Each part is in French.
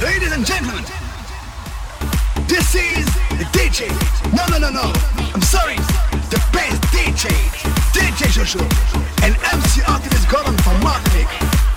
Ladies and gentlemen, this is the DJ. No, no, no, no. I'm sorry. The best DJ. DJ Shoshu. And MC Artist Gordon from Martinique.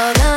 Oh, no.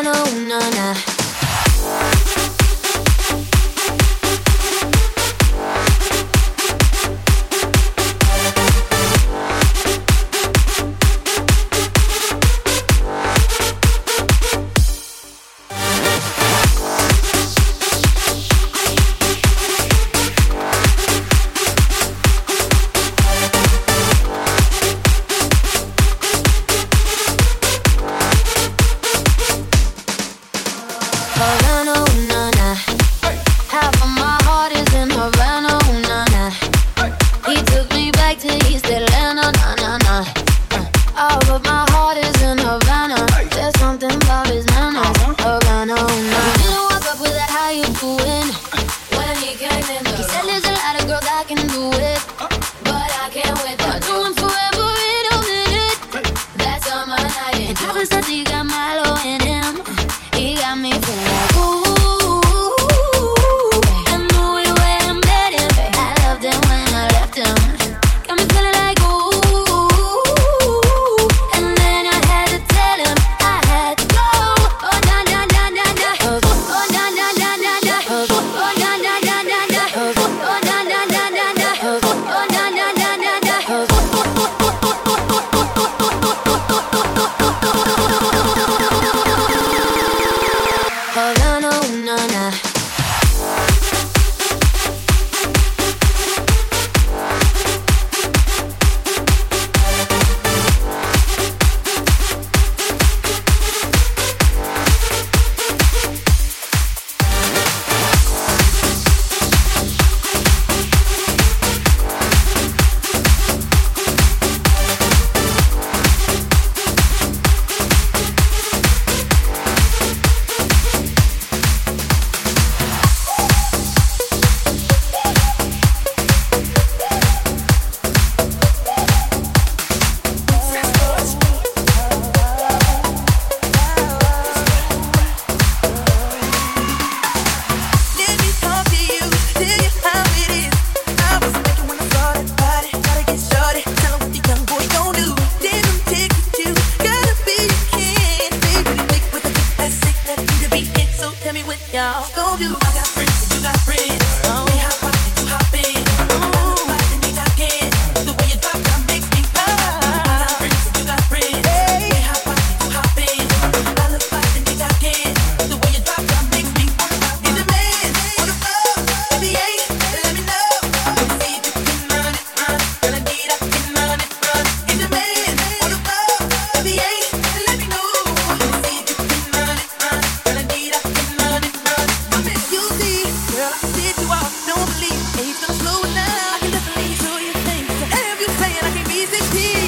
easy peasy.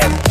Yeah.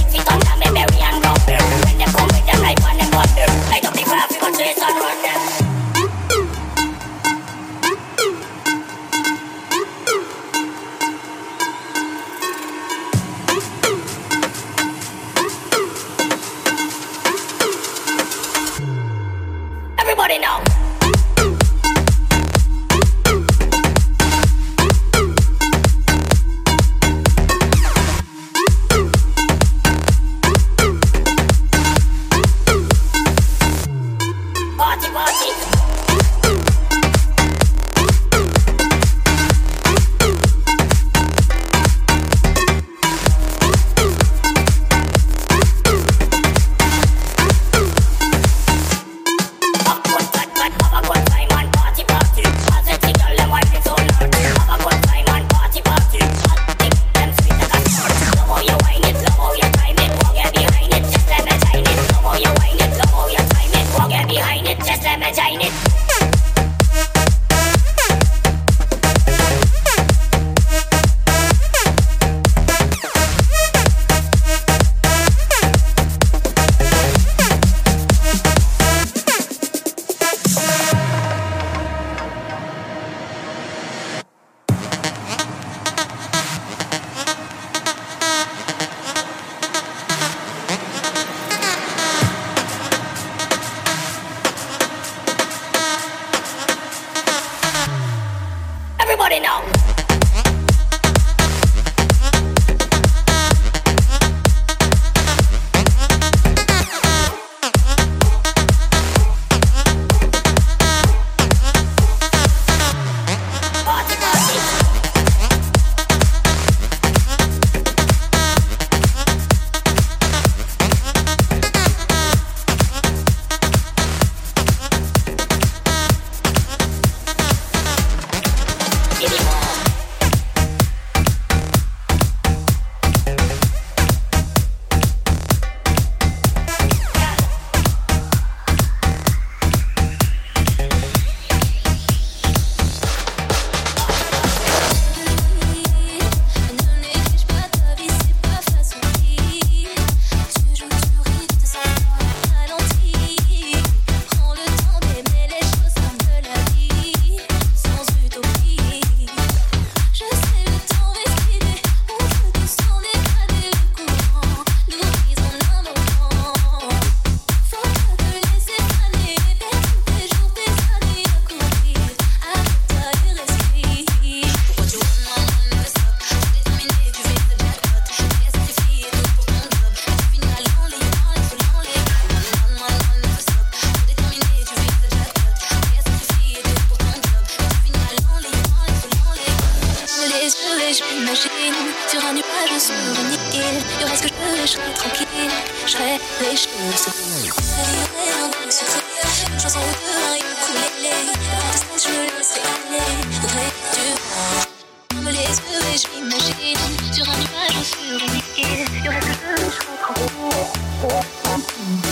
je m'imagine sur un nuage sur une. Il y aura ce que je veux et je serai tranquille. Je serai riche de ce Salir un grand succès, une chanson ou deux, un rythme coulé. Après je me laisserai aller. Vrai du Ferme les yeux et je m'imagine sur un nuage sur une. Il y aura ce que je veux et je serai tranquille.